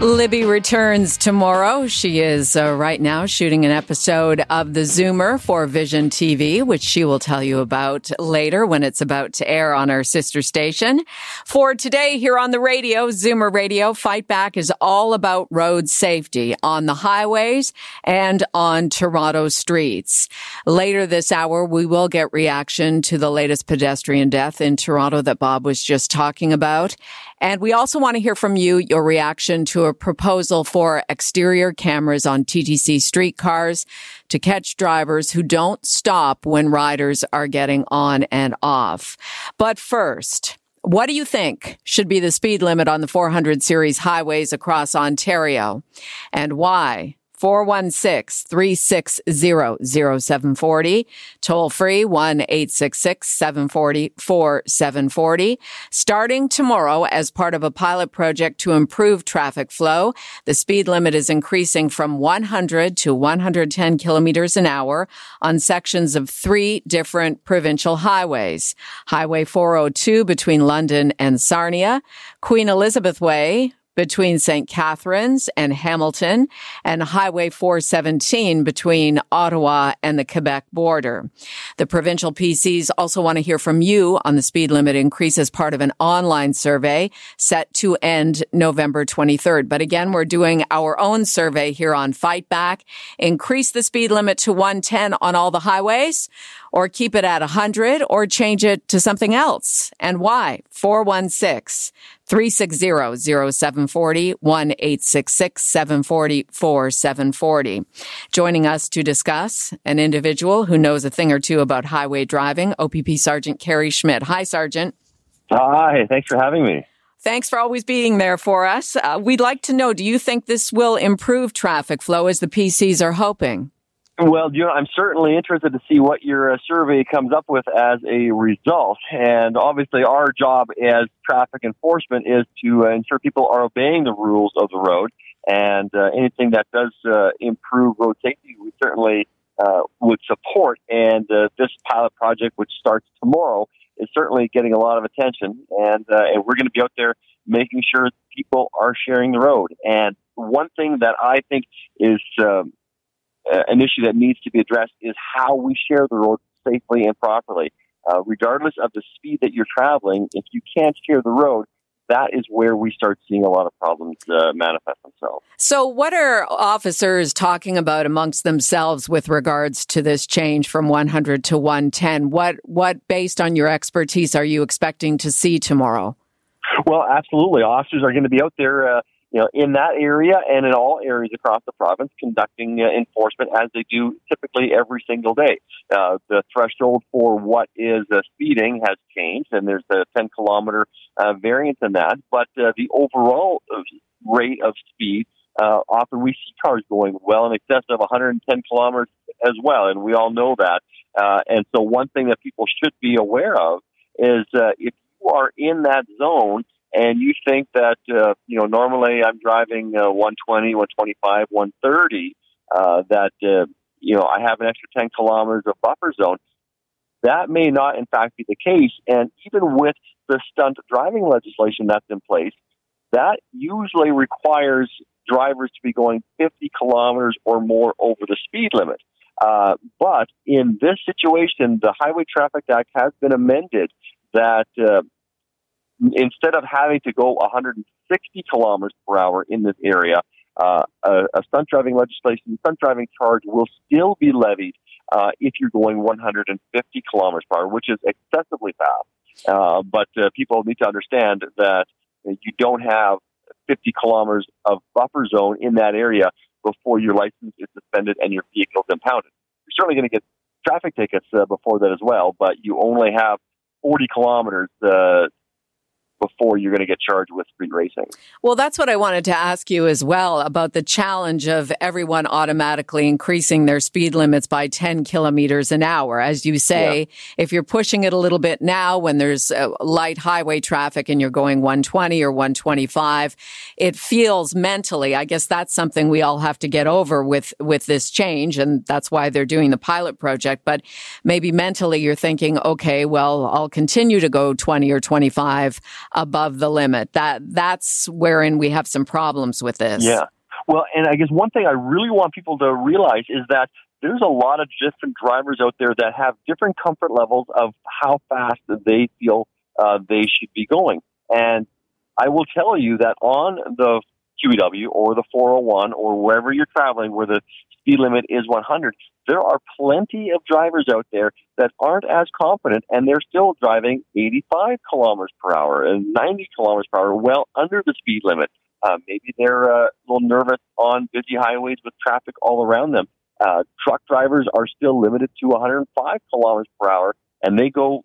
Libby returns tomorrow. She is uh, right now shooting an episode of The Zoomer for Vision TV, which she will tell you about later when it's about to air on our sister station. For today here on the radio, Zoomer Radio, Fight Back is all about road safety on the highways and on Toronto streets. Later this hour, we will get reaction to the latest pedestrian death in Toronto that Bob was just talking about. And we also want to hear from you your reaction to a proposal for exterior cameras on TTC streetcars to catch drivers who don't stop when riders are getting on and off. But first, what do you think should be the speed limit on the 400 series highways across Ontario and why? 416-360-0740. Toll free 1-866-740-4740. Starting tomorrow as part of a pilot project to improve traffic flow, the speed limit is increasing from 100 to 110 kilometers an hour on sections of three different provincial highways. Highway 402 between London and Sarnia, Queen Elizabeth Way, between St. Catharines and Hamilton and Highway 417 between Ottawa and the Quebec border. The provincial PCs also want to hear from you on the speed limit increase as part of an online survey set to end November 23rd. But again, we're doing our own survey here on Fight Back. Increase the speed limit to 110 on all the highways or keep it at 100 or change it to something else. And why? 416 360 0740 1 866 740 4740. Joining us to discuss an individual who knows a thing or two about highway driving, OPP Sergeant Kerry Schmidt. Hi, Sergeant. Hi, thanks for having me. Thanks for always being there for us. Uh, we'd like to know do you think this will improve traffic flow as the PCs are hoping? Well, you know, I'm certainly interested to see what your uh, survey comes up with as a result. And obviously, our job as traffic enforcement is to uh, ensure people are obeying the rules of the road. And uh, anything that does uh, improve road safety, we certainly would support. And this pilot project, which starts tomorrow, is certainly getting a lot of attention. And, and we're going to be out there making sure people are sharing the road. And one thing that I think is um, uh, an issue that needs to be addressed is how we share the road safely and properly. Uh, regardless of the speed that you're traveling, if you can't share the road, that is where we start seeing a lot of problems uh, manifest themselves. So, what are officers talking about amongst themselves with regards to this change from 100 to 110? What, what, based on your expertise, are you expecting to see tomorrow? Well, absolutely. Officers are going to be out there. Uh, you know, in that area and in all areas across the province, conducting uh, enforcement as they do typically every single day. Uh, the threshold for what is uh, speeding has changed, and there's a 10 kilometer uh, variance in that. But uh, the overall uh, rate of speed, uh, often we see cars going well in excess of 110 kilometers as well, and we all know that. Uh, and so, one thing that people should be aware of is if you are in that zone and you think that uh, you know normally I'm driving uh, 120, 125, 130, uh, that uh, you know I have an extra 10 kilometers of buffer zone. That may not, in fact, be the case. And even with the stunt driving legislation that's in place, that usually requires drivers to be going 50 kilometers or more over the speed limit. Uh, but in this situation, the Highway Traffic Act has been amended that uh, instead of having to go 160 kilometers per hour in this area, uh, a, a, stunt driving legislation, stunt driving charge will still be levied uh, if you're going 150 kilometers per hour, which is excessively fast. Uh, but uh, people need to understand that you don't have 50 kilometers of buffer zone in that area before your license is suspended and your vehicle is impounded. You're certainly going to get traffic tickets uh, before that as well, but you only have 40 kilometers uh, before you're going to get charged with street racing. Well, that's what I wanted to ask you as well about the challenge of everyone automatically increasing their speed limits by 10 kilometers an hour. As you say, yeah. if you're pushing it a little bit now when there's uh, light highway traffic and you're going 120 or 125, it feels mentally, I guess that's something we all have to get over with, with this change. And that's why they're doing the pilot project. But maybe mentally you're thinking, okay, well, I'll continue to go 20 or 25 above the limit. That that's wherein we have some problems with this. Yeah. Well, and I guess one thing I really want people to realize is that there's a lot of different drivers out there that have different comfort levels of how fast they feel uh, they should be going. And I will tell you that on the QEW or the 401 or wherever you're traveling where the speed limit is 100, there are plenty of drivers out there that aren't as confident and they're still driving 85 kilometers per hour and 90 kilometers per hour, well under the speed limit. Uh, maybe they're uh, a little nervous on busy highways with traffic all around them. Uh, truck drivers are still limited to 105 kilometers per hour, and they go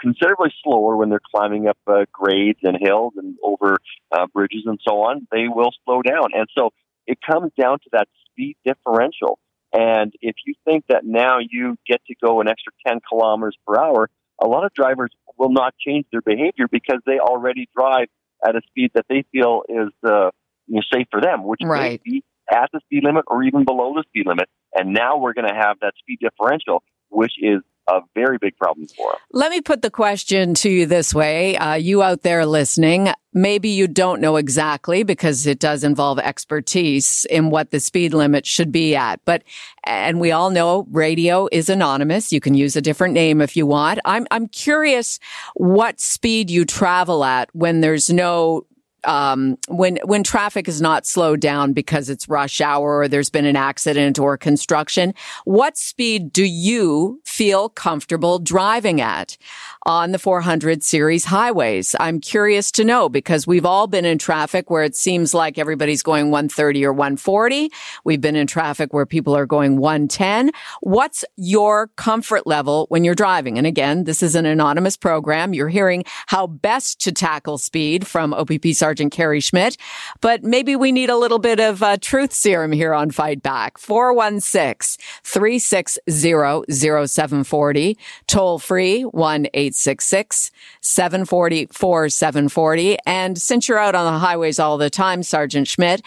considerably slower when they're climbing up uh, grades and hills and over uh, bridges and so on. They will slow down, and so it comes down to that speed differential. And if you think that now you get to go an extra 10 kilometers per hour, a lot of drivers will not change their behavior because they already drive at a speed that they feel is uh, you know, safe for them, which right. may be at the speed limit or even below the speed limit. And now we're going to have that speed differential, which is a very big problem for them. Let me put the question to you this way. Uh, you out there listening, maybe you don't know exactly because it does involve expertise in what the speed limit should be at. But, and we all know radio is anonymous. You can use a different name if you want. I'm, I'm curious what speed you travel at when there's no um, when when traffic is not slowed down because it's rush hour or there's been an accident or construction, what speed do you feel comfortable driving at on the 400 series highways? I'm curious to know because we've all been in traffic where it seems like everybody's going 130 or 140. We've been in traffic where people are going 110. What's your comfort level when you're driving? And again, this is an anonymous program. You're hearing how best to tackle speed from OPP Sergeant Sergeant Kerry Schmidt. But maybe we need a little bit of uh, truth serum here on Fight Back. 416 360 0740. Toll free 1 866 740 4740. And since you're out on the highways all the time, Sergeant Schmidt,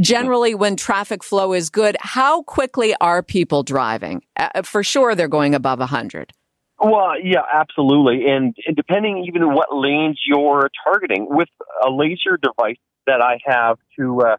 generally when traffic flow is good, how quickly are people driving? Uh, for sure, they're going above 100. Well, yeah, absolutely. And, and depending even what lanes you're targeting, with a laser device that I have to uh,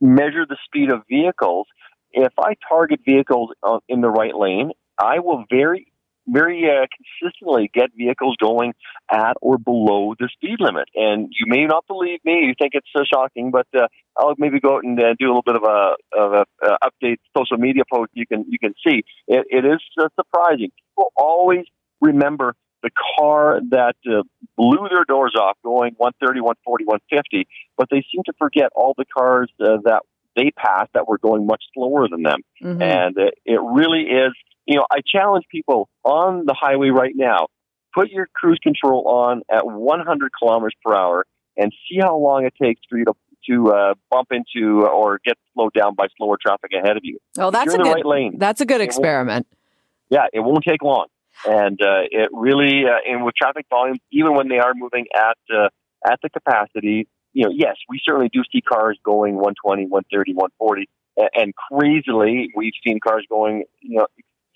measure the speed of vehicles, if I target vehicles uh, in the right lane, I will very very uh, consistently get vehicles going at or below the speed limit. And you may not believe me; you think it's so shocking, but uh, I'll maybe go out and uh, do a little bit of a, of a uh, update social media post. You can you can see it, it is uh, surprising. People always remember the car that uh, blew their doors off going 130, 140, 150, but they seem to forget all the cars uh, that they passed that were going much slower than them. Mm-hmm. And uh, it really is you know, I challenge people on the highway right now, put your cruise control on at 100 kilometers per hour and see how long it takes for you to to uh, bump into or get slowed down by slower traffic ahead of you. Oh, that's a good right lane. That's a good experiment. Yeah, it won't take long, and uh, it really uh, and with traffic volumes, even when they are moving at uh, at the capacity, you know, yes, we certainly do see cars going 120, 130, 140, and crazily, we've seen cars going, you know,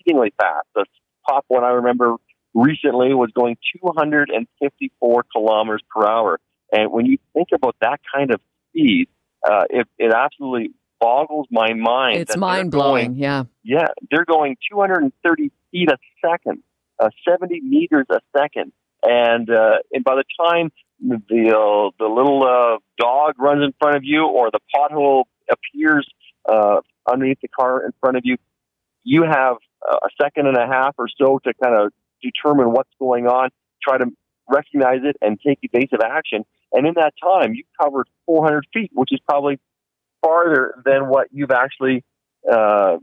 exceedingly fast. The top one I remember recently was going 254 kilometers per hour. And when you think about that kind of speed, uh, it, it absolutely boggles my mind. It's mind blowing. Yeah. Yeah. They're going 230 feet a second, uh, 70 meters a second. And, uh, and by the time the, uh, the little, uh, dog runs in front of you or the pothole appears, uh, underneath the car in front of you, you have a second and a half or so to kind of determine what's going on, try to recognize it, and take evasive action. And in that time, you've covered 400 feet, which is probably farther than what you've actually uh,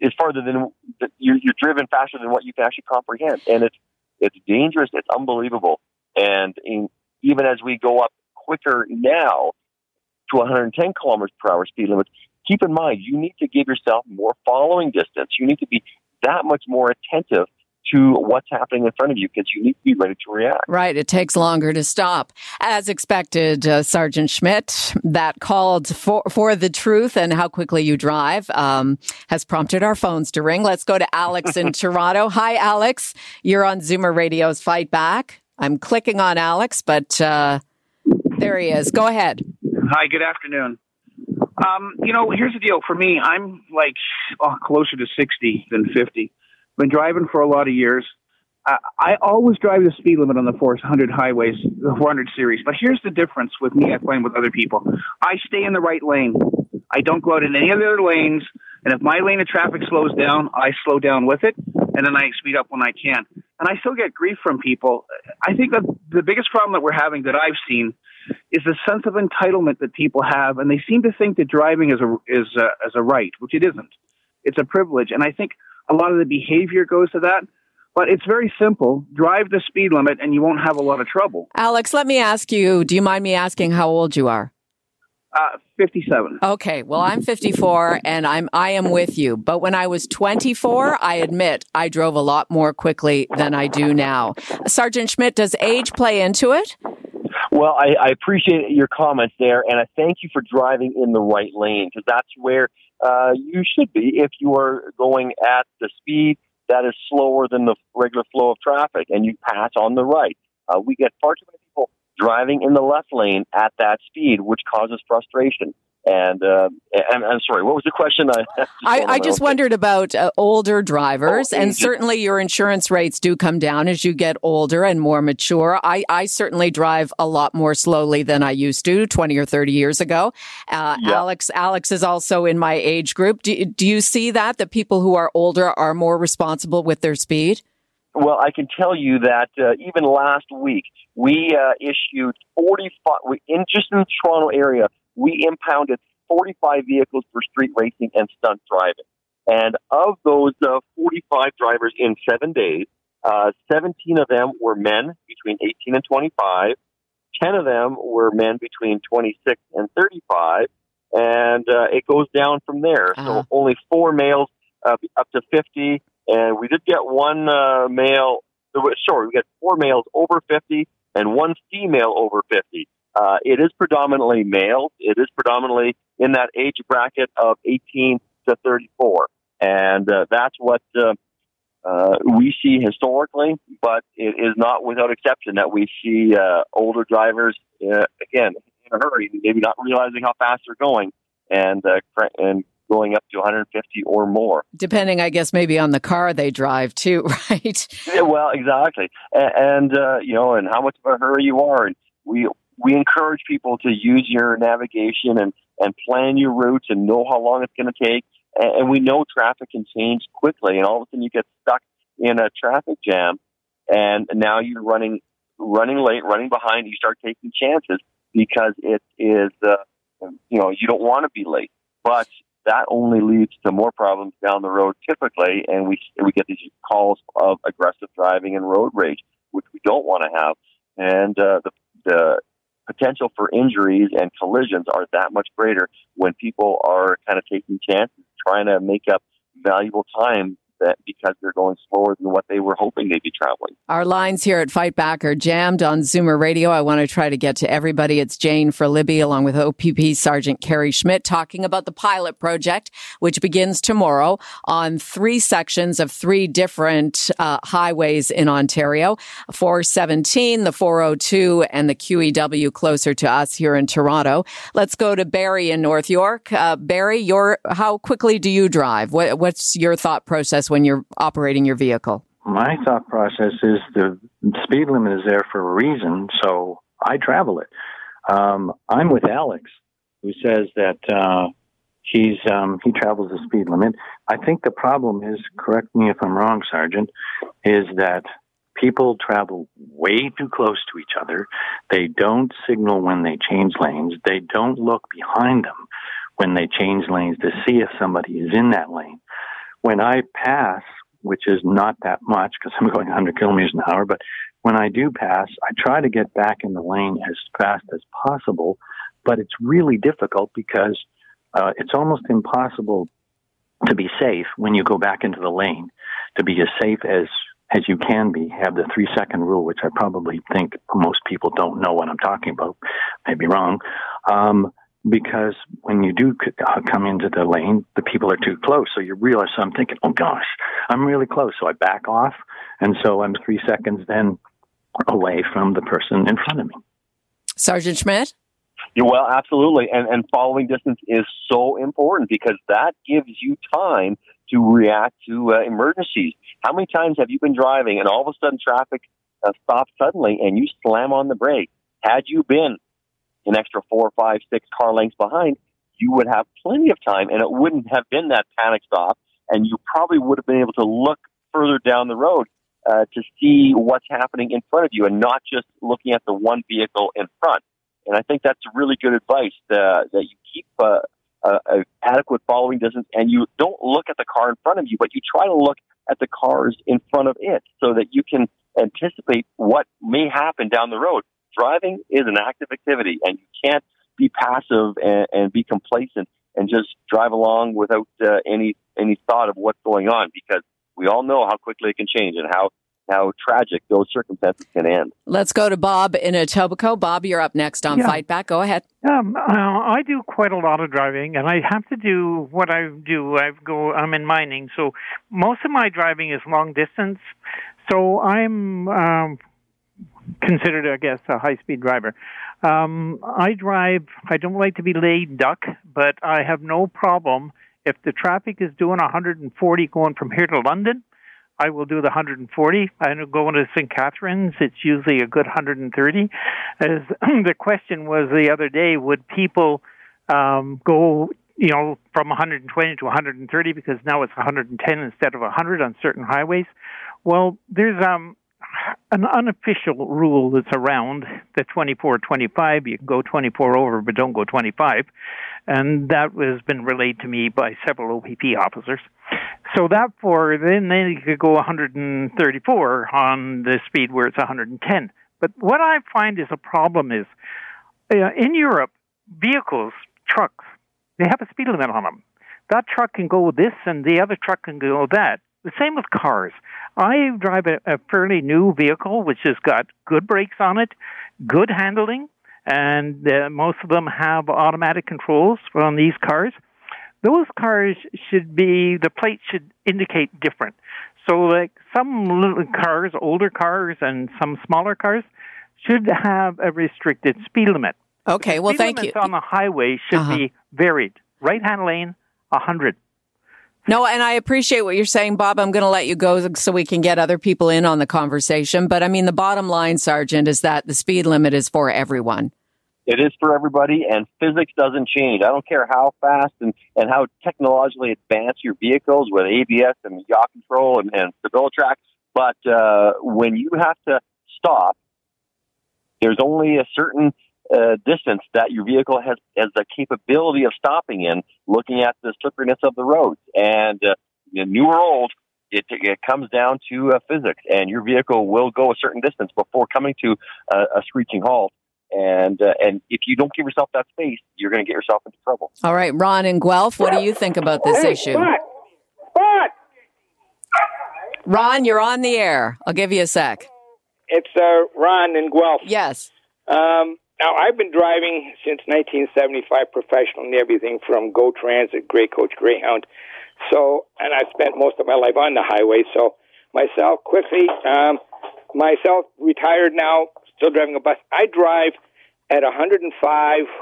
is farther than you're, you're driven faster than what you can actually comprehend. And it's it's dangerous. It's unbelievable. And in, even as we go up quicker now to 110 kilometers per hour speed limits, keep in mind you need to give yourself more following distance. You need to be that much more attentive to what's happening in front of you because you need to be ready to react. Right. It takes longer to stop. As expected, uh, Sergeant Schmidt, that called for, for the truth and how quickly you drive um, has prompted our phones to ring. Let's go to Alex in Toronto. Hi, Alex. You're on Zoomer Radio's Fight Back. I'm clicking on Alex, but uh, there he is. Go ahead. Hi, good afternoon. Um, you know, here's the deal. For me, I'm like oh, closer to 60 than 50 been driving for a lot of years. I, I always drive the speed limit on the 400 highways, the 400 series. But here's the difference with me I playing with other people. I stay in the right lane. I don't go out in any of the other lanes. And if my lane of traffic slows down, I slow down with it, and then I speed up when I can. And I still get grief from people. I think that the biggest problem that we're having that I've seen is the sense of entitlement that people have, and they seem to think that driving is a is a, is a right, which it isn't. It's a privilege, and I think a lot of the behavior goes to that. But it's very simple. Drive the speed limit and you won't have a lot of trouble. Alex, let me ask you do you mind me asking how old you are? Uh, 57. Okay, well I'm 54 and I'm I am with you. But when I was 24, I admit I drove a lot more quickly than I do now. Sergeant Schmidt, does age play into it? Well, I, I appreciate your comments there, and I thank you for driving in the right lane because that's where uh, you should be if you are going at the speed that is slower than the regular flow of traffic and you pass on the right. Uh, we get far too many people driving in the left lane at that speed, which causes frustration. And, uh, and I'm sorry, what was the question? I just, I, I just wondered about uh, older drivers, oh, and certainly your insurance rates do come down as you get older and more mature. I, I certainly drive a lot more slowly than I used to 20 or 30 years ago. Uh, yeah. Alex, Alex is also in my age group. Do, do you see that, that people who are older are more responsible with their speed? Well, I can tell you that uh, even last week we uh, issued 45 in just in the Toronto area we impounded 45 vehicles for street racing and stunt driving. And of those uh, 45 drivers in seven days, uh, 17 of them were men between 18 and 25. 10 of them were men between 26 and 35. And uh, it goes down from there. Uh-huh. So only four males uh, up to 50. And we did get one uh, male, sorry, we got four males over 50 and one female over 50. Uh, it is predominantly male. It is predominantly in that age bracket of 18 to 34. And uh, that's what uh, uh, we see historically, but it is not without exception that we see uh, older drivers, uh, again, in a hurry, maybe not realizing how fast they're going and, uh, and going up to 150 or more. Depending, I guess, maybe on the car they drive too, right? Yeah, well, exactly. And, and uh, you know, and how much of a hurry you are. And we, we encourage people to use your navigation and, and plan your routes and know how long it's going to take. And, and we know traffic can change quickly, and all of a sudden you get stuck in a traffic jam, and now you're running running late, running behind. You start taking chances because it is, uh, you know, you don't want to be late, but that only leads to more problems down the road typically, and we we get these calls of aggressive driving and road rage, which we don't want to have. And uh, the the potential for injuries and collisions are that much greater when people are kind of taking chances, trying to make up valuable time that because they're going slower than what they were hoping they'd be traveling. Our lines here at Fight Back are jammed on Zoomer Radio. I want to try to get to everybody. It's Jane for Libby along with OPP Sergeant Kerry Schmidt talking about the pilot project, which begins tomorrow on three sections of three different uh, highways in Ontario, 417, the 402, and the QEW closer to us here in Toronto. Let's go to Barry in North York. Uh, Barry, your, how quickly do you drive? What, what's your thought process process when you're operating your vehicle? My thought process is the speed limit is there for a reason, so I travel it. Um, I'm with Alex, who says that uh, he's um, he travels the speed limit. I think the problem is, correct me if I'm wrong, Sergeant, is that people travel way too close to each other. They don't signal when they change lanes. They don't look behind them when they change lanes to see if somebody is in that lane when I pass, which is not that much because I'm going 100 kilometers an hour, but when I do pass, I try to get back in the lane as fast as possible, but it's really difficult because uh, it's almost impossible to be safe when you go back into the lane. To be as safe as as you can be, have the three second rule, which I probably think most people don't know what I'm talking about. Maybe wrong. Um, because when you do uh, come into the lane, the people are too close. So you realize, so I'm thinking, oh gosh, I'm really close. So I back off. And so I'm three seconds then away from the person in front of me. Sergeant Schmidt? Yeah, well, absolutely. And, and following distance is so important because that gives you time to react to uh, emergencies. How many times have you been driving and all of a sudden traffic uh, stops suddenly and you slam on the brake? Had you been an extra four, five, six car lengths behind, you would have plenty of time and it wouldn't have been that panic stop. And you probably would have been able to look further down the road uh, to see what's happening in front of you and not just looking at the one vehicle in front. And I think that's really good advice uh, that you keep uh, uh, adequate following distance and you don't look at the car in front of you, but you try to look at the cars in front of it so that you can anticipate what may happen down the road driving is an active activity, and you can't be passive and, and be complacent and just drive along without uh, any any thought of what's going on because we all know how quickly it can change and how how tragic those circumstances can end. Let's go to Bob in Etobicoke. Bob, you're up next on yeah. Fight Back. Go ahead. Um, uh, I do quite a lot of driving, and I have to do what I do. I go. I'm in mining, so most of my driving is long distance. So I'm um, considered, I guess, a high speed driver. Um, I drive, I don't like to be laid duck, but I have no problem if the traffic is doing 140 going from here to London. I will do the 140. I know going to St. Catharines, it's usually a good 130. As the question was the other day, would people um, go, you know, from 120 to 130 because now it's 110 instead of 100 on certain highways? Well, there's um, an unofficial rule that's around the 24 25 you can go 24 over but don't go 25 and that has been relayed to me by several opp officers. So that for then then you could go 134 on the speed where it's 110 but what i find is a problem is uh, in europe vehicles trucks they have a speed limit on them. That truck can go this and the other truck can go that the same with cars. I drive a, a fairly new vehicle which has got good brakes on it, good handling, and uh, most of them have automatic controls on these cars. Those cars should be, the plates should indicate different. So, like some little cars, older cars, and some smaller cars should have a restricted speed limit. Okay, well, thank you. on the highway should uh-huh. be varied. Right hand lane, 100. No, and I appreciate what you're saying, Bob. I'm going to let you go so we can get other people in on the conversation. But I mean, the bottom line, Sergeant, is that the speed limit is for everyone. It is for everybody, and physics doesn't change. I don't care how fast and, and how technologically advanced your vehicles with ABS and yaw control and, and StabiliTrak, but uh, when you have to stop, there's only a certain uh, distance that your vehicle has has the capability of stopping in, looking at the slipperiness of the roads. And uh, new or old, it, it comes down to uh, physics, and your vehicle will go a certain distance before coming to uh, a screeching halt. And uh, and if you don't give yourself that space, you're going to get yourself into trouble. All right, Ron and Guelph, what do you think about this hey, issue? What? What? Ron, you're on the air. I'll give you a sec. It's uh, Ron and Guelph. Yes. Um, now, I've been driving since 1975 professional in everything from Go Transit, Grey Coach, Greyhound. So, and I've spent most of my life on the highway. So, myself, quickly, um, myself, retired now, still driving a bus. I drive at 105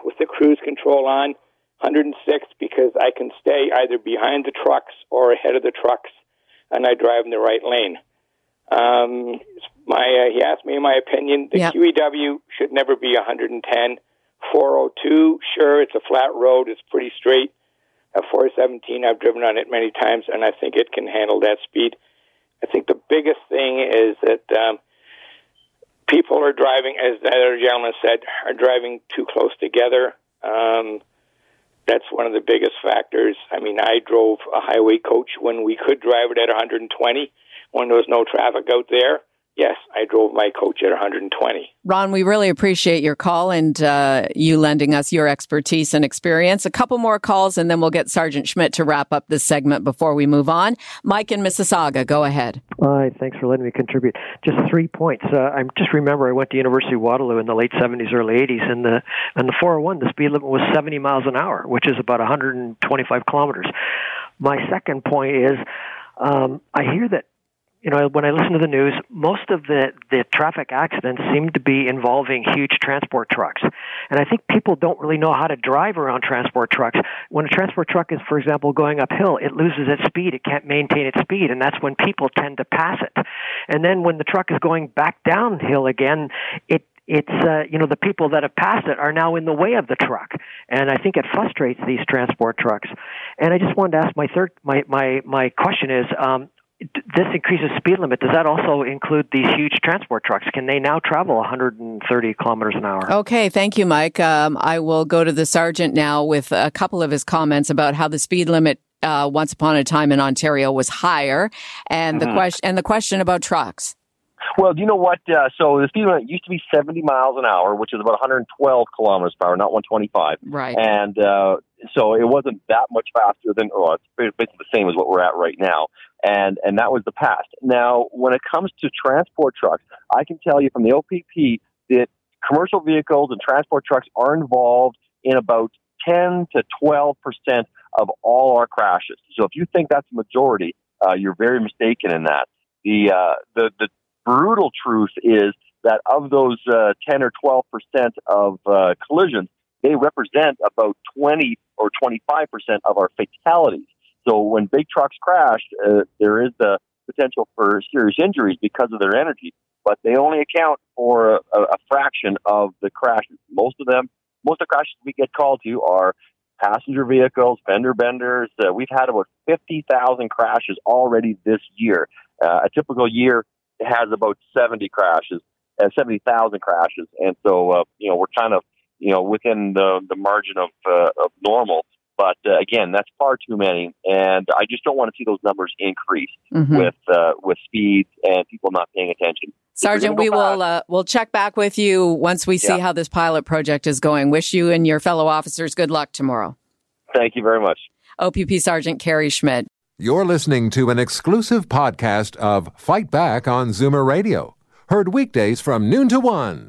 with the cruise control on, 106 because I can stay either behind the trucks or ahead of the trucks, and I drive in the right lane. Um, my uh, he asked me my opinion. The yep. QEW should never be 110. 402, sure, it's a flat road. It's pretty straight. A 417, I've driven on it many times, and I think it can handle that speed. I think the biggest thing is that um, people are driving, as that other gentleman said, are driving too close together. Um, that's one of the biggest factors. I mean, I drove a highway coach when we could drive it at 120 when there was no traffic out there yes, I drove my coach at 120. Ron, we really appreciate your call and uh, you lending us your expertise and experience. A couple more calls and then we'll get Sergeant Schmidt to wrap up this segment before we move on. Mike in Mississauga, go ahead. Hi, thanks for letting me contribute. Just three points. Uh, I just remember I went to University of Waterloo in the late 70s, early 80s, and the and the 401 the speed limit was 70 miles an hour, which is about 125 kilometers. My second point is um, I hear that you know, when I listen to the news, most of the, the traffic accidents seem to be involving huge transport trucks. And I think people don't really know how to drive around transport trucks. When a transport truck is, for example, going uphill, it loses its speed. It can't maintain its speed, and that's when people tend to pass it. And then when the truck is going back downhill again, it it's uh, you know the people that have passed it are now in the way of the truck, and I think it frustrates these transport trucks. And I just wanted to ask my third my my my question is um, this increases speed limit. Does that also include these huge transport trucks? Can they now travel 130 kilometers an hour? Okay, thank you, Mike. Um, I will go to the sergeant now with a couple of his comments about how the speed limit uh, once upon a time in Ontario was higher, and mm-hmm. the question and the question about trucks. Well, do you know what? Uh, so the speed limit used to be 70 miles an hour, which is about 112 kilometers per hour, not 125. Right. And uh, so it wasn't that much faster than, well, it's basically the same as what we're at right now. And, and that was the past. Now, when it comes to transport trucks, I can tell you from the OPP that commercial vehicles and transport trucks are involved in about 10 to 12 percent of all our crashes. So if you think that's a majority, uh, you're very mistaken in that. The, uh, the, the brutal truth is that of those uh, 10 or 12 percent of uh, collisions, they represent about 20 or 25 percent of our fatalities. So when big trucks crash, uh, there is the potential for serious injuries because of their energy, but they only account for a, a fraction of the crashes. Most of them, most of the crashes we get called to are passenger vehicles, fender benders. Uh, we've had about 50,000 crashes already this year. Uh, a typical year has about 70 crashes, uh, 70,000 crashes. And so, uh, you know, we're kind of, you know, within the, the margin of, uh, of normal. But uh, again, that's far too many, and I just don't want to see those numbers increase mm-hmm. with uh, with speeds and people not paying attention. Sergeant, we will uh, we'll check back with you once we see yeah. how this pilot project is going. Wish you and your fellow officers good luck tomorrow. Thank you very much. OPP Sergeant Kerry Schmidt. You're listening to an exclusive podcast of Fight Back on Zoomer Radio, heard weekdays from noon to one.